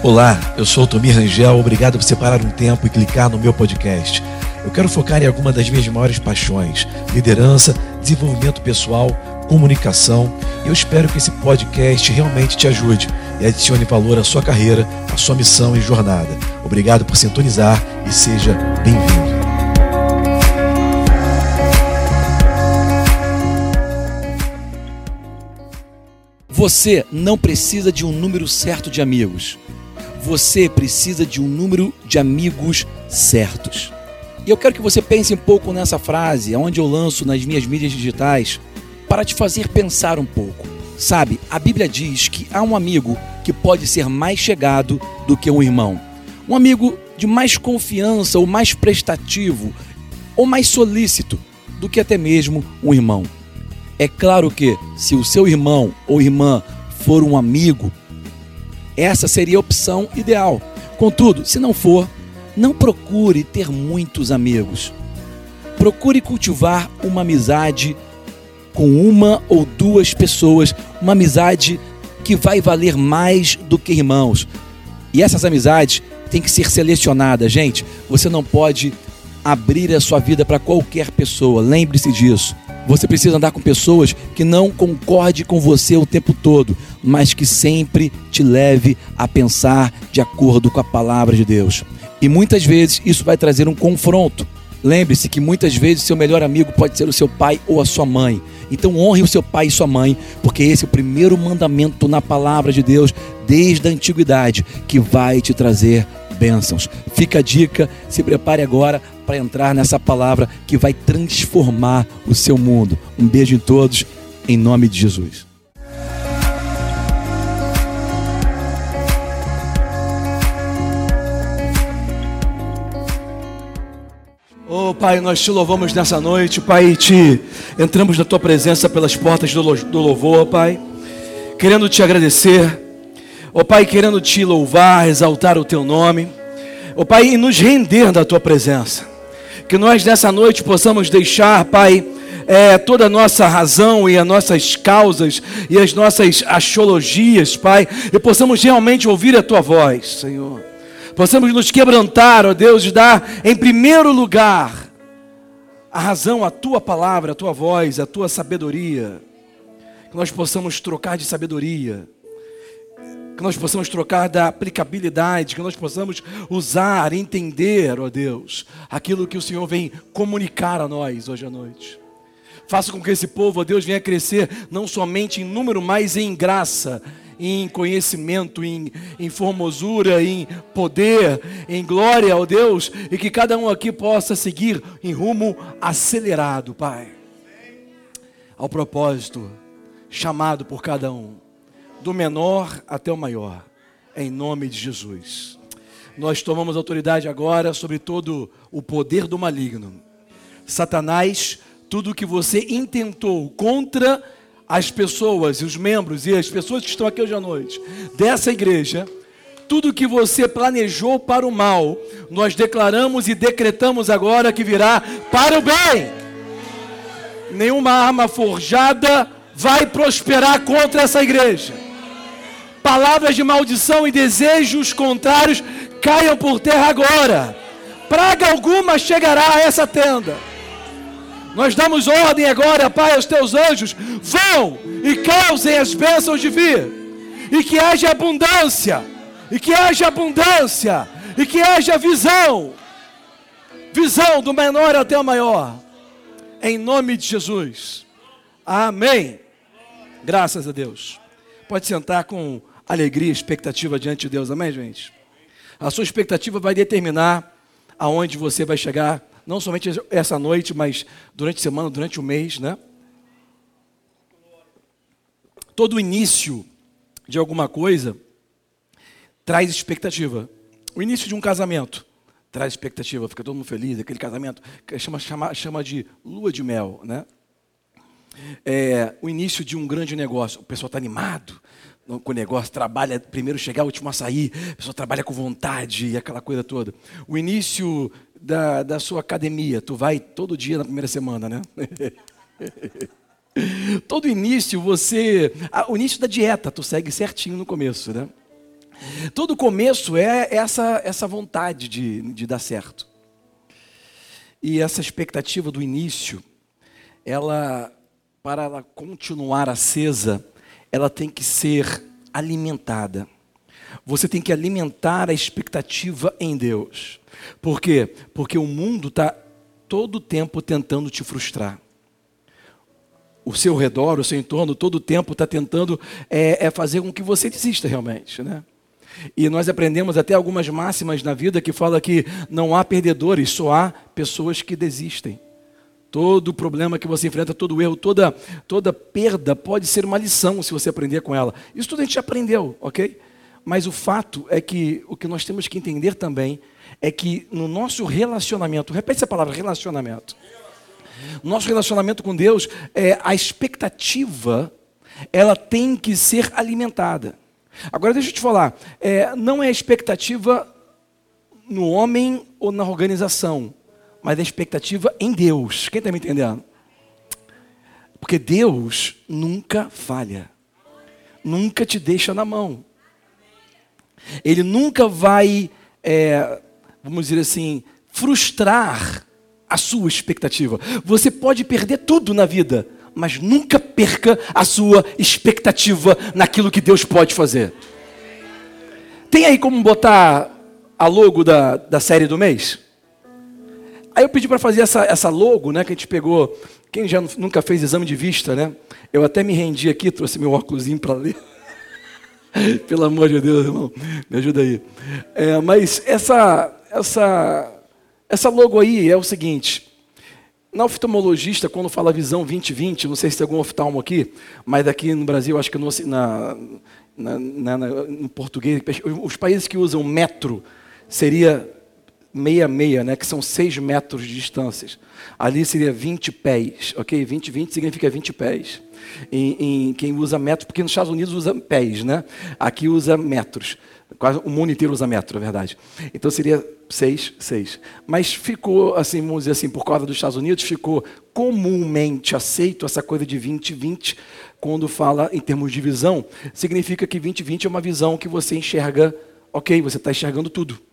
Olá, eu sou o Tomir Rangel, obrigado por separar um tempo e clicar no meu podcast. Eu quero focar em alguma das minhas maiores paixões: liderança, desenvolvimento pessoal, comunicação. Eu espero que esse podcast realmente te ajude e adicione valor à sua carreira, à sua missão e jornada. Obrigado por sintonizar e seja bem-vindo. Você não precisa de um número certo de amigos. Você precisa de um número de amigos certos. E eu quero que você pense um pouco nessa frase, onde eu lanço nas minhas mídias digitais, para te fazer pensar um pouco. Sabe, a Bíblia diz que há um amigo que pode ser mais chegado do que um irmão. Um amigo de mais confiança, ou mais prestativo, ou mais solícito do que até mesmo um irmão. É claro que, se o seu irmão ou irmã for um amigo, essa seria a opção ideal. Contudo, se não for, não procure ter muitos amigos. Procure cultivar uma amizade com uma ou duas pessoas, uma amizade que vai valer mais do que irmãos. E essas amizades têm que ser selecionadas, gente. Você não pode abrir a sua vida para qualquer pessoa. Lembre-se disso. Você precisa andar com pessoas que não concordem com você o tempo todo, mas que sempre te leve a pensar de acordo com a palavra de Deus. E muitas vezes isso vai trazer um confronto. Lembre-se que muitas vezes seu melhor amigo pode ser o seu pai ou a sua mãe. Então honre o seu pai e sua mãe, porque esse é o primeiro mandamento na palavra de Deus desde a antiguidade que vai te trazer bênçãos. Fica a dica, se prepare agora para entrar nessa palavra que vai transformar o seu mundo. Um beijo em todos, em nome de Jesus. Oh Pai, nós te louvamos nessa noite, Pai, te entramos na tua presença pelas portas do louvor, Pai, querendo te agradecer oh, Pai, querendo te louvar, exaltar o teu nome. Oh, Pai, e nos render da tua presença. Que nós nessa noite possamos deixar, Pai, é, toda a nossa razão e as nossas causas e as nossas axiologias, Pai, e possamos realmente ouvir a tua voz, Senhor. Possamos nos quebrantar, ó Deus, e dar em primeiro lugar a razão, a tua palavra, a tua voz, a tua sabedoria. Que nós possamos trocar de sabedoria que nós possamos trocar da aplicabilidade, que nós possamos usar, entender, ó Deus, aquilo que o Senhor vem comunicar a nós hoje à noite. Faça com que esse povo, ó Deus, venha crescer não somente em número, mas em graça, em conhecimento, em, em formosura, em poder, em glória, ó Deus, e que cada um aqui possa seguir em rumo acelerado, Pai. Ao propósito, chamado por cada um do menor até o maior, em nome de Jesus. Nós tomamos autoridade agora sobre todo o poder do maligno. Satanás, tudo que você intentou contra as pessoas e os membros e as pessoas que estão aqui hoje à noite dessa igreja, tudo que você planejou para o mal, nós declaramos e decretamos agora que virá para o bem. Nenhuma arma forjada vai prosperar contra essa igreja palavras de maldição e desejos contrários caiam por terra agora. Praga alguma chegará a essa tenda. Nós damos ordem agora, Pai, aos teus anjos: vão e causem as bênçãos de vir, e que haja abundância, e que haja abundância, e que haja visão visão do menor até o maior, em nome de Jesus. Amém. Graças a Deus. Pode sentar com alegria, expectativa diante de Deus. Amém, gente? A sua expectativa vai determinar aonde você vai chegar, não somente essa noite, mas durante a semana, durante o mês, né? Todo início de alguma coisa traz expectativa. O início de um casamento traz expectativa, fica todo mundo feliz, aquele casamento chama, chama, chama de lua de mel, né? É, o início de um grande negócio, o pessoal está animado, com o negócio, trabalha primeiro chegar, último a sair, a pessoa trabalha com vontade e aquela coisa toda. O início da, da sua academia, tu vai todo dia na primeira semana, né? todo início você. o início da dieta, tu segue certinho no começo, né? Todo começo é essa, essa vontade de, de dar certo. E essa expectativa do início, ela, para ela continuar acesa, ela tem que ser alimentada. Você tem que alimentar a expectativa em Deus. Por quê? Porque o mundo está todo o tempo tentando te frustrar. O seu redor, o seu entorno, todo o tempo está tentando é, é, fazer com que você desista realmente, né? E nós aprendemos até algumas máximas na vida que fala que não há perdedores, só há pessoas que desistem. Todo problema que você enfrenta, todo erro, toda, toda perda pode ser uma lição se você aprender com ela. Isso tudo a gente aprendeu, ok? Mas o fato é que o que nós temos que entender também é que no nosso relacionamento, repete essa palavra, relacionamento. Nosso relacionamento com Deus, é, a expectativa, ela tem que ser alimentada. Agora deixa eu te falar, é, não é expectativa no homem ou na organização, mas é expectativa em Deus. Quem está me entendendo? Porque Deus nunca falha, nunca te deixa na mão. Ele nunca vai é, vamos dizer assim, frustrar a sua expectativa. Você pode perder tudo na vida, mas nunca perca a sua expectativa naquilo que Deus pode fazer. Tem aí como botar a logo da, da série do mês? Aí eu pedi para fazer essa, essa logo, né, que a gente pegou. Quem já nunca fez exame de vista, né? Eu até me rendi aqui, trouxe meu óculos para ler. Pelo amor de Deus, irmão, me ajuda aí. É, mas essa, essa, essa logo aí é o seguinte. Na oftalmologista, quando fala visão 2020, não sei se tem algum oftalmo aqui, mas aqui no Brasil, acho que no, na, na, na, no português, os países que usam metro seria meia meia, né, que são seis metros de distâncias. Ali seria 20 pés, ok? 20, 20 significa 20 pés. Em, em, quem usa metro, porque nos Estados Unidos usa pés, né? Aqui usa metros. Quase o mundo inteiro usa metro, é verdade. Então seria seis, seis. Mas ficou, assim, vamos dizer assim, por causa dos Estados Unidos, ficou comumente aceito essa coisa de 20-20, quando fala em termos de visão, significa que 20-20 é uma visão que você enxerga, ok, você está enxergando tudo.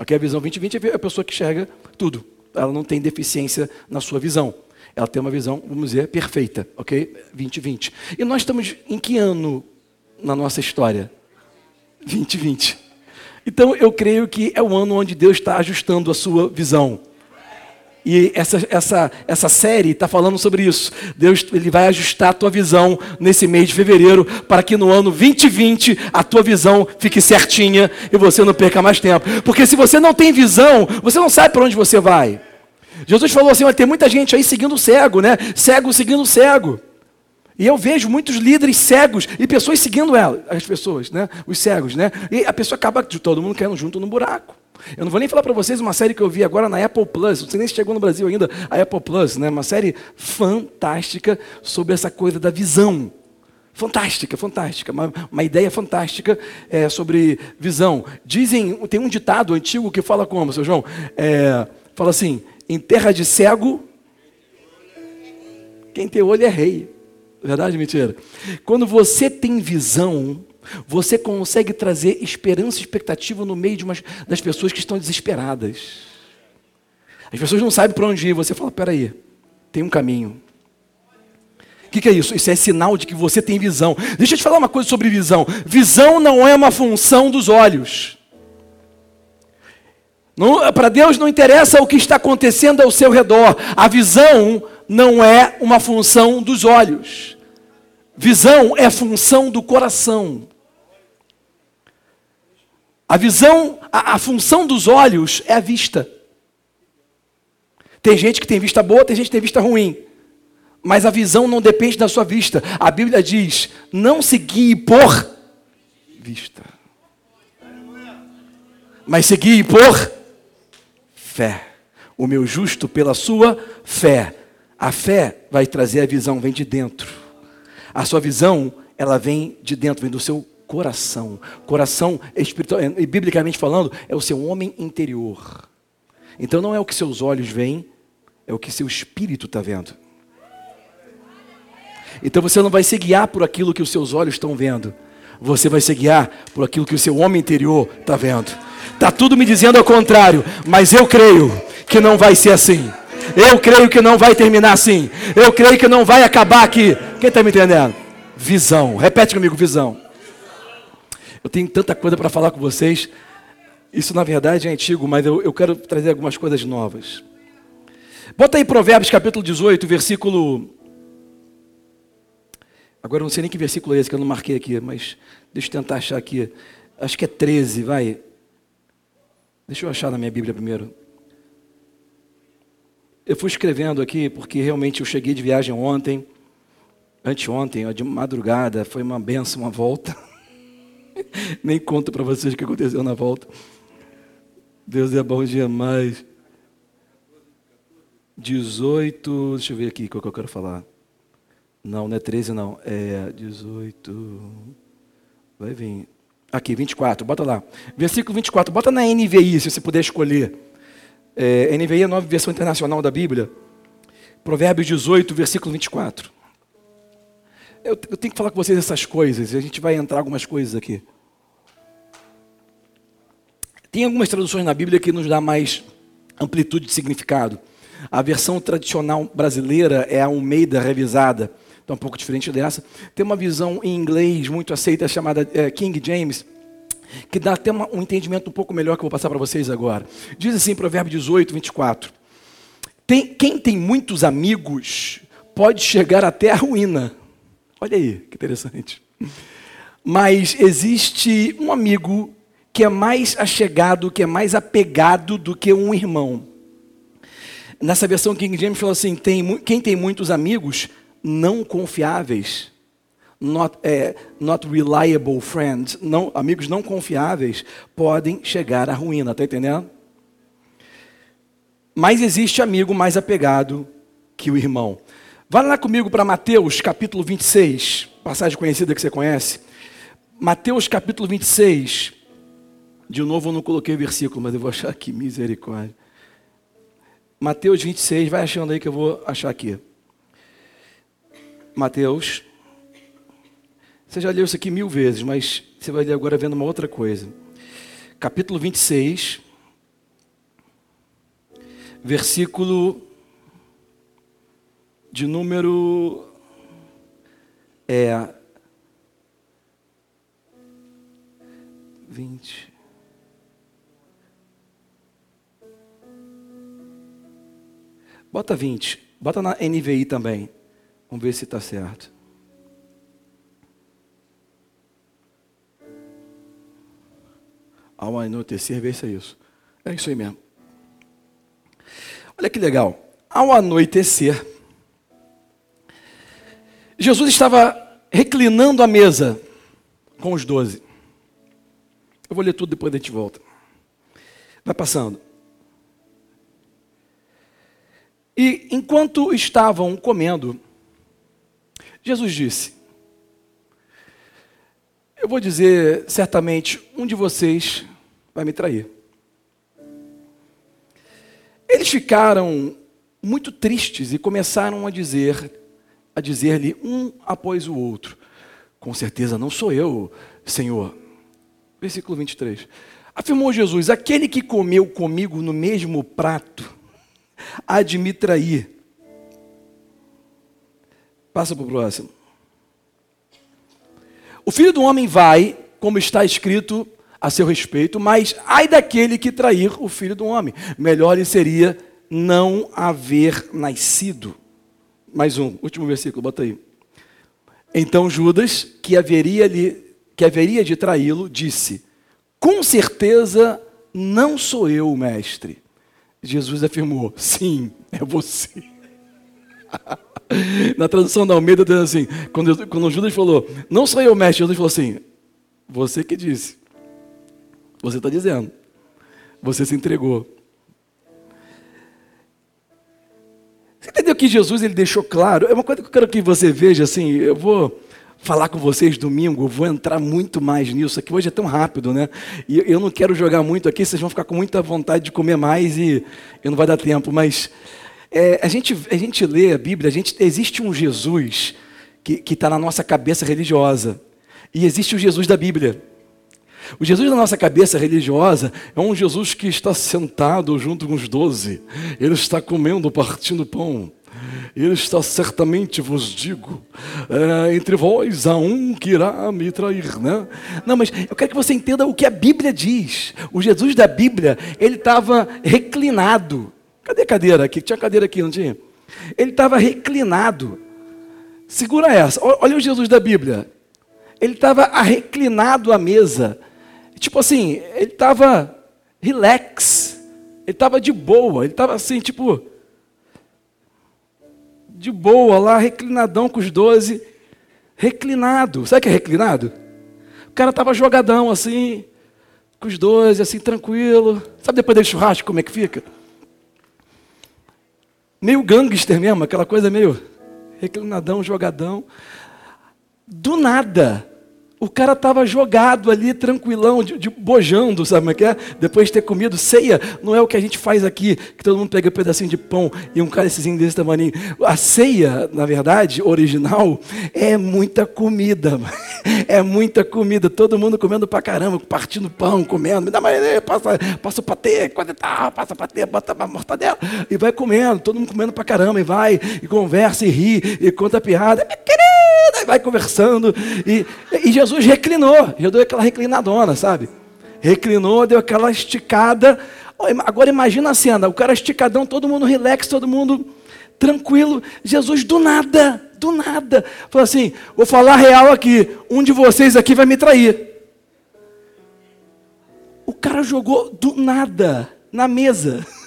Ok, a visão 20-20 é a pessoa que enxerga tudo. Ela não tem deficiência na sua visão. Ela tem uma visão, vamos dizer, perfeita, ok? 20-20. E nós estamos em que ano na nossa história? 2020. Então eu creio que é o ano onde Deus está ajustando a sua visão. E essa, essa, essa série está falando sobre isso. Deus ele vai ajustar a tua visão nesse mês de fevereiro, para que no ano 2020 a tua visão fique certinha e você não perca mais tempo. Porque se você não tem visão, você não sabe para onde você vai. Jesus falou assim: vai ter muita gente aí seguindo o cego, né? Cego seguindo o cego. E eu vejo muitos líderes cegos e pessoas seguindo ela, as pessoas, né? Os cegos, né? E a pessoa acaba todo mundo caindo junto no buraco. Eu não vou nem falar para vocês uma série que eu vi agora na Apple Plus, não sei nem se chegou no Brasil ainda, a Apple Plus, né? Uma série fantástica sobre essa coisa da visão. Fantástica, fantástica, uma, uma ideia fantástica é, sobre visão. Dizem, tem um ditado antigo que fala como, seu João? É, fala assim: em terra de cego, quem tem olho é rei. Verdade mentira? Quando você tem visão, você consegue trazer esperança e expectativa no meio de umas, das pessoas que estão desesperadas. As pessoas não sabem para onde ir. Você fala: peraí, tem um caminho. O que, que, é isso? Isso é sinal de que você tem visão. Deixa eu te falar uma coisa sobre visão. Visão não é uma função dos olhos. Para Deus não interessa o que está acontecendo ao seu redor. A visão não é uma função dos olhos. Visão é função do coração. A visão, a, a, função dos olhos é a vista. Tem gente que tem vista boa, tem gente que tem vista ruim. Mas a visão não depende da sua vista. A Bíblia diz: não se guie por vista, mas se guie por fé. O meu justo pela sua fé a fé vai trazer a visão, vem de dentro. A sua visão, ela vem de dentro, vem do seu coração. Coração, espiritual, e biblicamente falando, é o seu homem interior. Então não é o que seus olhos veem, é o que seu espírito está vendo. Então você não vai se guiar por aquilo que os seus olhos estão vendo, você vai se guiar por aquilo que o seu homem interior está vendo. Está tudo me dizendo ao contrário, mas eu creio que não vai ser assim. Eu creio que não vai terminar assim. Eu creio que não vai acabar aqui. Quem está me entendendo? Visão. Repete comigo, visão. Eu tenho tanta coisa para falar com vocês. Isso, na verdade, é antigo, mas eu, eu quero trazer algumas coisas novas. Bota aí Provérbios capítulo 18, versículo. Agora eu não sei nem que versículo é esse que eu não marquei aqui, mas deixa eu tentar achar aqui. Acho que é 13, vai. Deixa eu achar na minha Bíblia primeiro. Eu fui escrevendo aqui porque realmente eu cheguei de viagem ontem, anteontem, de madrugada, foi uma benção, uma volta. Nem conto para vocês o que aconteceu na volta. Deus é bom demais. 18, deixa eu ver aqui qual que eu quero falar. Não, não é 13 não, é 18. Vai vir. Aqui, 24, bota lá. Versículo 24, bota na NVI, se você puder escolher. É, NVI é a nova versão internacional da Bíblia. Provérbios 18, versículo 24. Eu, eu tenho que falar com vocês essas coisas, a gente vai entrar algumas coisas aqui. Tem algumas traduções na Bíblia que nos dá mais amplitude de significado. A versão tradicional brasileira é a Almeida revisada, então um pouco diferente dessa. Tem uma visão em inglês muito aceita chamada é, King James, que dá até um entendimento um pouco melhor que eu vou passar para vocês agora. Diz assim, Provérbio 18, 24. Tem, quem tem muitos amigos pode chegar até a ruína. Olha aí, que interessante. Mas existe um amigo que é mais achegado, que é mais apegado do que um irmão. Nessa versão King James falou assim: tem, quem tem muitos amigos não confiáveis, not, é, not reliable friends, não, amigos não confiáveis, podem chegar à ruína, está entendendo? Mas existe amigo mais apegado que o irmão. Vá lá comigo para Mateus capítulo 26, passagem conhecida que você conhece. Mateus capítulo 26. De novo eu não coloquei versículo, mas eu vou achar aqui, misericórdia. Mateus 26, vai achando aí que eu vou achar aqui. Mateus. Você já leu isso aqui mil vezes, mas você vai ler agora vendo uma outra coisa. Capítulo 26, versículo de número. É. 20. Bota 20. Bota na NVI também. Vamos ver se está certo. Ao anoitecer, se é isso. É isso aí mesmo. Olha que legal. Ao anoitecer, Jesus estava reclinando a mesa com os doze. Eu vou ler tudo depois a gente volta. Vai passando. E enquanto estavam comendo, Jesus disse: Eu vou dizer, certamente, um de vocês vai me trair. Eles ficaram muito tristes e começaram a dizer, a dizer-lhe um após o outro: Com certeza não sou eu, Senhor. Versículo 23. Afirmou Jesus: Aquele que comeu comigo no mesmo prato há de me trair. Passa para o próximo. O filho do homem vai, como está escrito a seu respeito, mas ai daquele que trair o filho do homem. Melhor lhe seria não haver nascido. Mais um, último versículo, bota aí. Então Judas, que haveria, lhe, que haveria de traí-lo, disse: Com certeza não sou eu, mestre. Jesus afirmou: Sim, é você. Na tradução da Almeida diz assim: quando, quando Judas falou, não sou eu, mestre, Jesus falou assim: Você que disse. Você está dizendo. Você se entregou. Você entendeu que Jesus ele deixou claro? É uma coisa que eu quero que você veja assim. Eu vou falar com vocês domingo, eu vou entrar muito mais nisso. Aqui hoje é tão rápido, né? E eu não quero jogar muito aqui, vocês vão ficar com muita vontade de comer mais e eu não vai dar tempo. Mas é, a, gente, a gente lê a Bíblia, a gente, existe um Jesus que está na nossa cabeça religiosa. E existe o Jesus da Bíblia. O Jesus da nossa cabeça religiosa é um Jesus que está sentado junto com os doze. Ele está comendo, partindo pão. Ele está certamente, vos digo, é, entre vós há um que irá me trair, né? Não, mas eu quero que você entenda o que a Bíblia diz. O Jesus da Bíblia, ele estava reclinado. Cadê a cadeira aqui? Tinha cadeira aqui, não tinha? Ele estava reclinado. Segura essa. Olha o Jesus da Bíblia. Ele estava reclinado à mesa. Tipo assim, ele estava relax. Ele estava de boa. Ele estava assim, tipo. De boa lá, reclinadão com os doze. Reclinado. Sabe o que é reclinado? O cara estava jogadão assim, com os doze, assim, tranquilo. Sabe depois do churrasco como é que fica? Meio gangster mesmo, aquela coisa meio reclinadão, jogadão. Do nada, o cara estava jogado ali, tranquilão, de, de, bojando, sabe como é que é? Depois de ter comido ceia, não é o que a gente faz aqui, que todo mundo pega um pedacinho de pão e um cálicezinho desse tamanho. A ceia, na verdade, original, é muita comida. É muita comida. Todo mundo comendo pra caramba, partindo pão, comendo. Me dá mais, passa, passa o patê, tá, passa o patê, bota a mortadela. E vai comendo, todo mundo comendo pra caramba, e vai, e conversa, e ri, e conta piada. É vai conversando. E, e Jesus reclinou, já deu aquela reclinadona, sabe? Reclinou, deu aquela esticada. Agora imagina a cena, o cara esticadão, todo mundo relax, todo mundo tranquilo. Jesus do nada, do nada, falou assim: vou falar real aqui, um de vocês aqui vai me trair. O cara jogou do nada na mesa.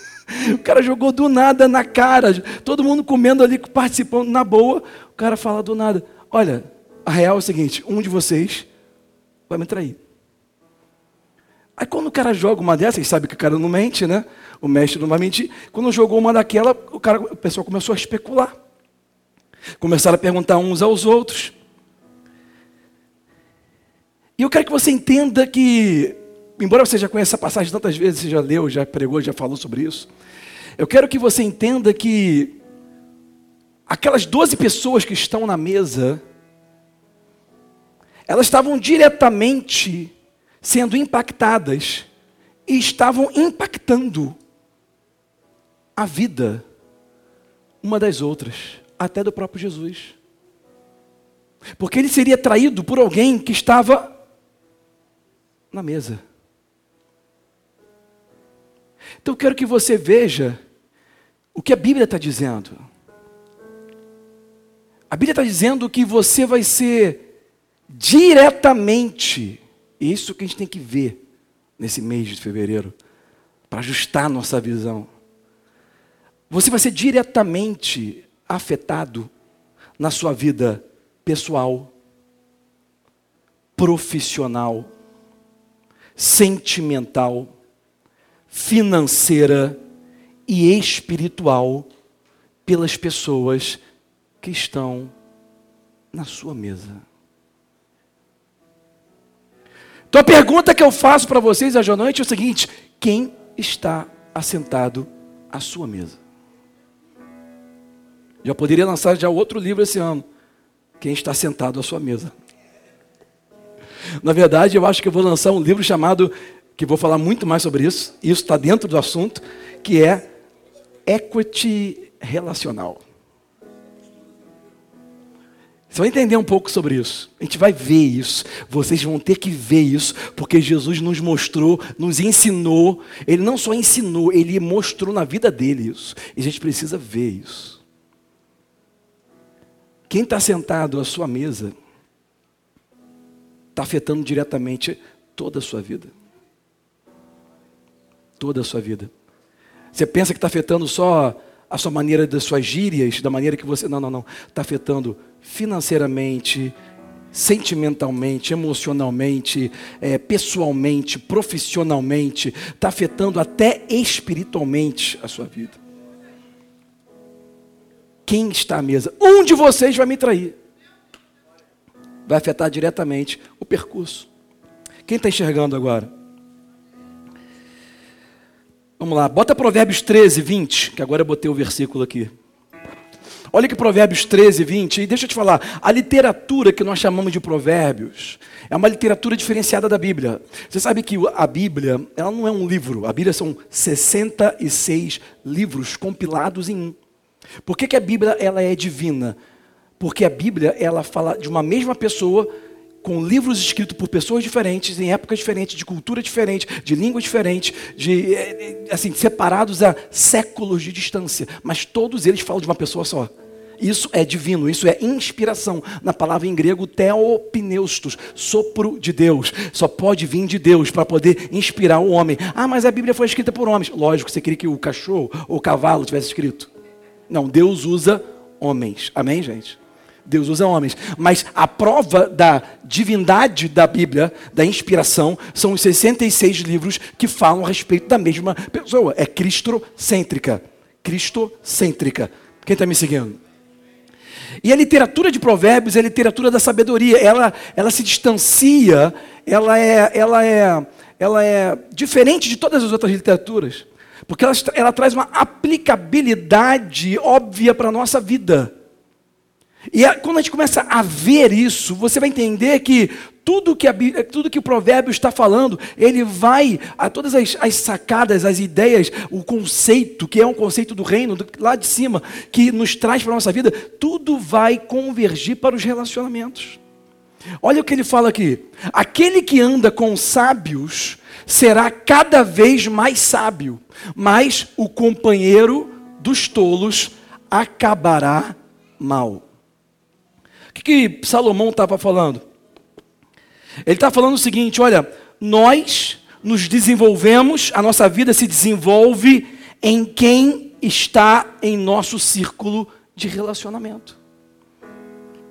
O cara jogou do nada na cara, todo mundo comendo ali, participando na boa. O cara fala do nada: Olha, a real é o seguinte: um de vocês vai me trair. Aí quando o cara joga uma dessas, sabe que o cara não mente, né? O mestre não vai mentir. Quando jogou uma daquela, o, cara, o pessoal começou a especular. Começaram a perguntar uns aos outros. E eu quero que você entenda que, embora você já conheça a passagem tantas vezes, você já leu, já pregou, já falou sobre isso. Eu quero que você entenda que aquelas 12 pessoas que estão na mesa, elas estavam diretamente sendo impactadas e estavam impactando a vida uma das outras, até do próprio Jesus. Porque ele seria traído por alguém que estava na mesa. Então eu quero que você veja o que a Bíblia está dizendo. A Bíblia está dizendo que você vai ser diretamente. Isso que a gente tem que ver nesse mês de fevereiro, para ajustar nossa visão. Você vai ser diretamente afetado na sua vida pessoal, profissional, sentimental, financeira e espiritual pelas pessoas que estão na sua mesa. Então a pergunta que eu faço para vocês hoje à noite é o seguinte: quem está assentado à sua mesa? Já poderia lançar já outro livro esse ano. Quem está sentado à sua mesa? Na verdade, eu acho que eu vou lançar um livro chamado, que vou falar muito mais sobre isso, isso está dentro do assunto, que é Equity Relacional. Você vai entender um pouco sobre isso. A gente vai ver isso. Vocês vão ter que ver isso, porque Jesus nos mostrou, nos ensinou. Ele não só ensinou, ele mostrou na vida dele isso. E a gente precisa ver isso. Quem está sentado à sua mesa está afetando diretamente toda a sua vida. Toda a sua vida. Você pensa que está afetando só a sua maneira das suas gírias, da maneira que você. Não, não, não. Está afetando financeiramente, sentimentalmente, emocionalmente, é, pessoalmente, profissionalmente, está afetando até espiritualmente a sua vida. Quem está à mesa? Um de vocês vai me trair. Vai afetar diretamente o percurso. Quem está enxergando agora? Vamos lá, bota Provérbios 13, 20, que agora eu botei o versículo aqui. Olha que Provérbios 13, 20, e deixa eu te falar, a literatura que nós chamamos de Provérbios é uma literatura diferenciada da Bíblia. Você sabe que a Bíblia, ela não é um livro, a Bíblia são 66 livros compilados em um. Por que, que a Bíblia ela é divina? Porque a Bíblia ela fala de uma mesma pessoa com livros escritos por pessoas diferentes, em épocas diferentes, de cultura diferente, de língua diferente, de eh, eh, assim separados a séculos de distância, mas todos eles falam de uma pessoa só. Isso é divino, isso é inspiração. Na palavra em grego, theopneustos, sopro de Deus. Só pode vir de Deus para poder inspirar o homem. Ah, mas a Bíblia foi escrita por homens. Lógico, você queria que o cachorro ou o cavalo tivesse escrito. Não, Deus usa homens. Amém, gente? Deus usa homens. Mas a prova da divindade da Bíblia, da inspiração, são os 66 livros que falam a respeito da mesma pessoa. É cristocêntrica. Cristocêntrica. Quem está me seguindo? E a literatura de provérbios é a literatura da sabedoria. Ela, ela se distancia, ela é, ela, é, ela é diferente de todas as outras literaturas. Porque ela, ela traz uma aplicabilidade óbvia para a nossa vida. E a, quando a gente começa a ver isso, você vai entender que tudo que, a, tudo que o provérbio está falando, ele vai a todas as, as, sacadas, as ideias, o conceito, que é um conceito do reino, do, lá de cima, que nos traz para a nossa vida, tudo vai convergir para os relacionamentos. Olha o que ele fala aqui: aquele que anda com sábios será cada vez mais sábio, mas o companheiro dos tolos acabará mal. O que, que Salomão estava falando? Ele está falando o seguinte: olha, nós nos desenvolvemos, a nossa vida se desenvolve em quem está em nosso círculo de relacionamento.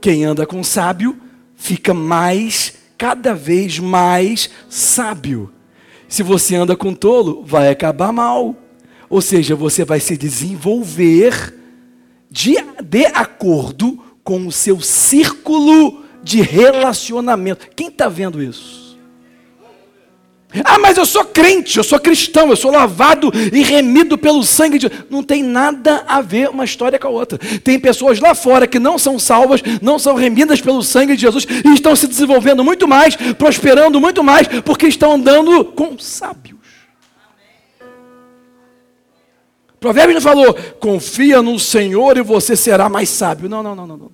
Quem anda com sábio fica mais, cada vez mais sábio. Se você anda com tolo, vai acabar mal. Ou seja, você vai se desenvolver de, de acordo com o seu círculo de relacionamento. Quem está vendo isso? Ah, mas eu sou crente, eu sou cristão, eu sou lavado e remido pelo sangue de Não tem nada a ver uma história com a outra. Tem pessoas lá fora que não são salvas, não são remidas pelo sangue de Jesus e estão se desenvolvendo muito mais, prosperando muito mais, porque estão andando com sábios. Provérbios não falou, confia no Senhor e você será mais sábio. Não, não, não, não.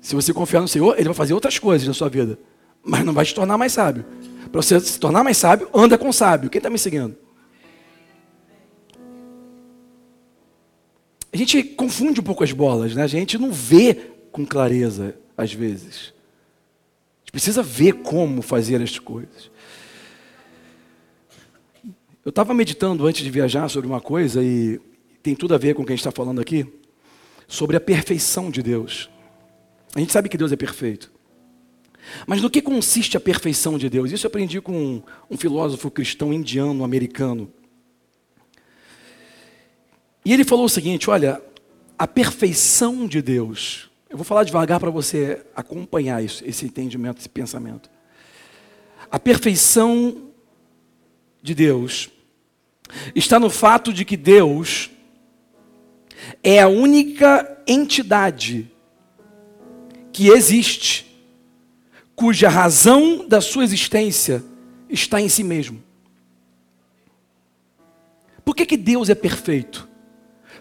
Se você confiar no Senhor, Ele vai fazer outras coisas na sua vida, mas não vai te tornar mais sábio. Para você se tornar mais sábio, anda com sábio. Quem está me seguindo? A gente confunde um pouco as bolas, né? A gente não vê com clareza, às vezes. A gente precisa ver como fazer as coisas. Eu estava meditando antes de viajar sobre uma coisa e tem tudo a ver com o que a gente está falando aqui, sobre a perfeição de Deus. A gente sabe que Deus é perfeito. Mas no que consiste a perfeição de Deus? Isso eu aprendi com um, um filósofo cristão indiano, americano. E ele falou o seguinte: olha, a perfeição de Deus. Eu vou falar devagar para você acompanhar isso, esse entendimento, esse pensamento. A perfeição de Deus está no fato de que Deus é a única entidade que existe, cuja razão da sua existência está em si mesmo. Por que, que Deus é perfeito?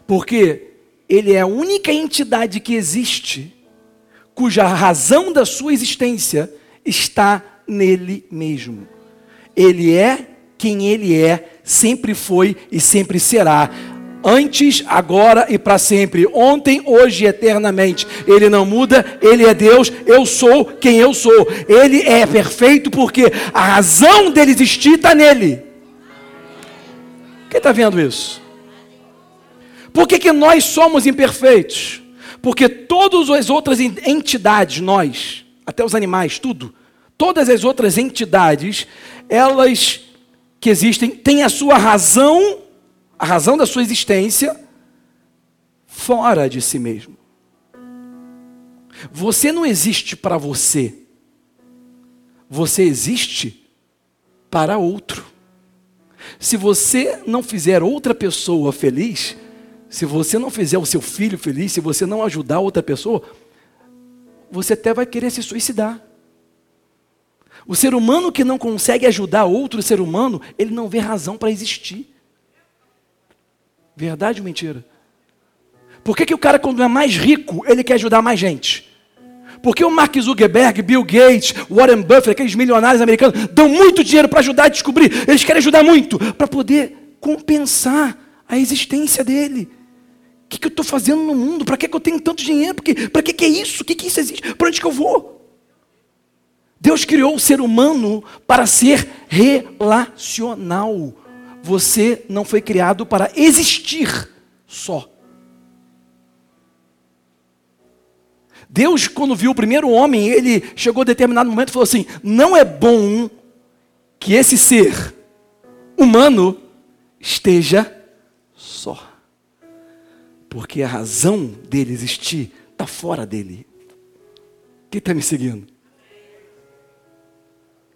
Porque Ele é a única entidade que existe, cuja razão da sua existência está nele mesmo. Ele é quem Ele é, sempre foi e sempre será. Antes, agora e para sempre. Ontem, hoje e eternamente. Ele não muda, Ele é Deus, eu sou quem eu sou. Ele é perfeito porque a razão dele existir está nele. Quem está vendo isso? Por que, que nós somos imperfeitos? Porque todas as outras entidades, nós, até os animais, tudo, todas as outras entidades, elas que existem tem a sua razão, a razão da sua existência fora de si mesmo. Você não existe para você. Você existe para outro. Se você não fizer outra pessoa feliz, Se você não fizer o seu filho feliz, se você não ajudar outra pessoa, você até vai querer se suicidar. O ser humano que não consegue ajudar outro ser humano, ele não vê razão para existir. Verdade ou mentira? Por que, que o cara, quando é mais rico, ele quer ajudar mais gente? Por que o Mark Zuckerberg, Bill Gates, Warren Buffett, aqueles milionários americanos, dão muito dinheiro para ajudar a descobrir? Eles querem ajudar muito para poder compensar a existência dele. O que, que eu estou fazendo no mundo? Para que, que eu tenho tanto dinheiro? Para que, que é isso? O que, que isso existe? Para onde que eu vou? Deus criou o ser humano para ser relacional. Você não foi criado para existir só. Deus, quando viu o primeiro homem, ele chegou a determinado momento e falou assim: não é bom que esse ser humano esteja só. Porque a razão dele existir está fora dele. Quem está me seguindo?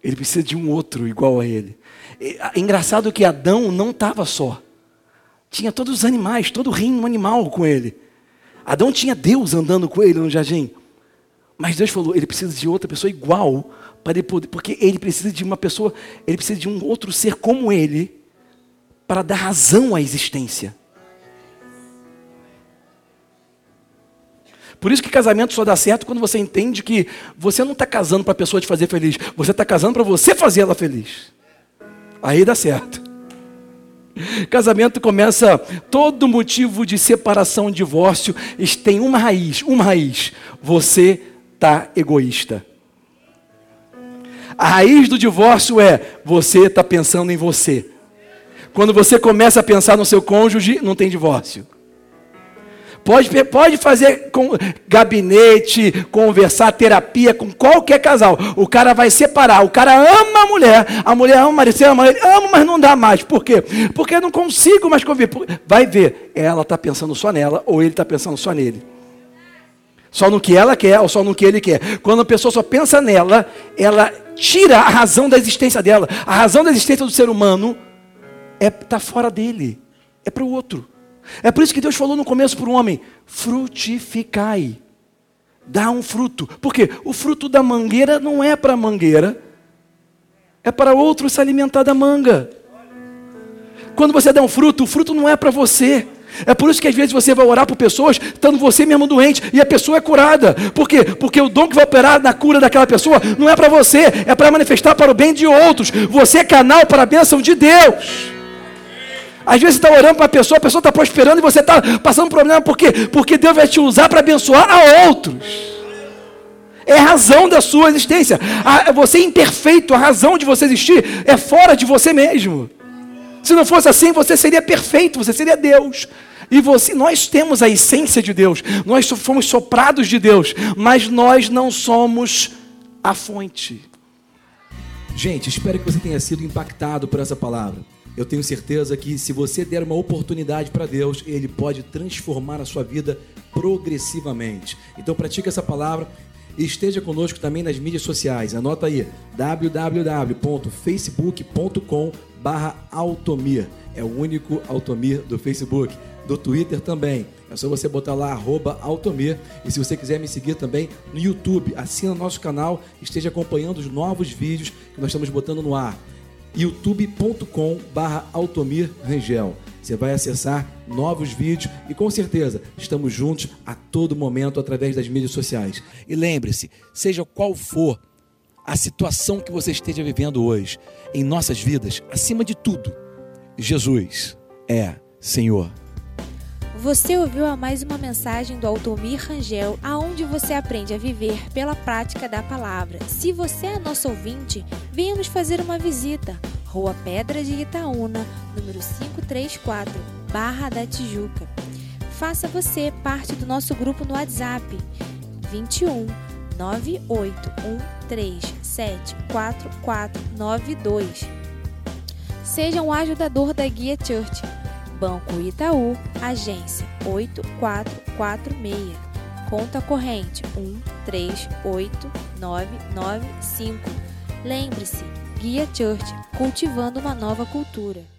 Ele precisa de um outro igual a ele. É engraçado que Adão não estava só. Tinha todos os animais, todo o reino animal com ele. Adão tinha Deus andando com ele no jardim. Mas Deus falou, ele precisa de outra pessoa igual para ele poder, porque ele precisa de uma pessoa, ele precisa de um outro ser como ele para dar razão à existência. Por isso que casamento só dá certo quando você entende que você não está casando para a pessoa te fazer feliz, você está casando para você fazer ela feliz. Aí dá certo. Casamento começa todo motivo de separação, divórcio, tem uma raiz, uma raiz. Você está egoísta. A raiz do divórcio é você está pensando em você. Quando você começa a pensar no seu cônjuge, não tem divórcio. Pode, pode fazer com gabinete, conversar, terapia com qualquer casal. O cara vai separar. O cara ama a mulher, a mulher ama o marido, você ama ele, ama, mas não dá mais. Por quê? Porque eu não consigo mais conviver. Vai ver, ela está pensando só nela ou ele está pensando só nele. Só no que ela quer ou só no que ele quer. Quando a pessoa só pensa nela, ela tira a razão da existência dela. A razão da existência do ser humano está é, tá fora dele, é para o outro. É por isso que Deus falou no começo para o homem: frutificai, dá um fruto. Por quê? O fruto da mangueira não é para a mangueira, é para outro se alimentar da manga. Quando você dá um fruto, o fruto não é para você. É por isso que às vezes você vai orar por pessoas, estando você mesmo doente, e a pessoa é curada. Por quê? Porque o dom que vai operar na cura daquela pessoa não é para você, é para manifestar para o bem de outros. Você é canal para a bênção de Deus. Às vezes você está orando para a pessoa, a pessoa está prosperando e você está passando problema. Por quê? Porque Deus vai te usar para abençoar a outros. É a razão da sua existência. A, você é imperfeito, a razão de você existir é fora de você mesmo. Se não fosse assim, você seria perfeito, você seria Deus. E você, nós temos a essência de Deus, nós fomos soprados de Deus, mas nós não somos a fonte. Gente, espero que você tenha sido impactado por essa palavra eu tenho certeza que se você der uma oportunidade para Deus, Ele pode transformar a sua vida progressivamente. Então pratique essa palavra e esteja conosco também nas mídias sociais. Anota aí www.facebook.com Altomir. É o único Altomir do Facebook. Do Twitter também. É só você botar lá arroba Altomir. E se você quiser me seguir também no YouTube, assina nosso canal, esteja acompanhando os novos vídeos que nós estamos botando no ar youtube.com barra Altomir Rangel. Você vai acessar novos vídeos e com certeza estamos juntos a todo momento através das mídias sociais. E lembre-se, seja qual for a situação que você esteja vivendo hoje, em nossas vidas, acima de tudo, Jesus é Senhor. Você ouviu a mais uma mensagem do Altomir Rangel, aonde você aprende a viver pela prática da palavra. Se você é nosso ouvinte, venha nos fazer uma visita. Rua Pedra de Itaúna, número 534, Barra da Tijuca. Faça você parte do nosso grupo no WhatsApp 21 981374492. Seja um ajudador da Guia Church Banco Itaú, agência 8446, conta corrente 138995. Lembre-se, Guia Church, cultivando uma nova cultura.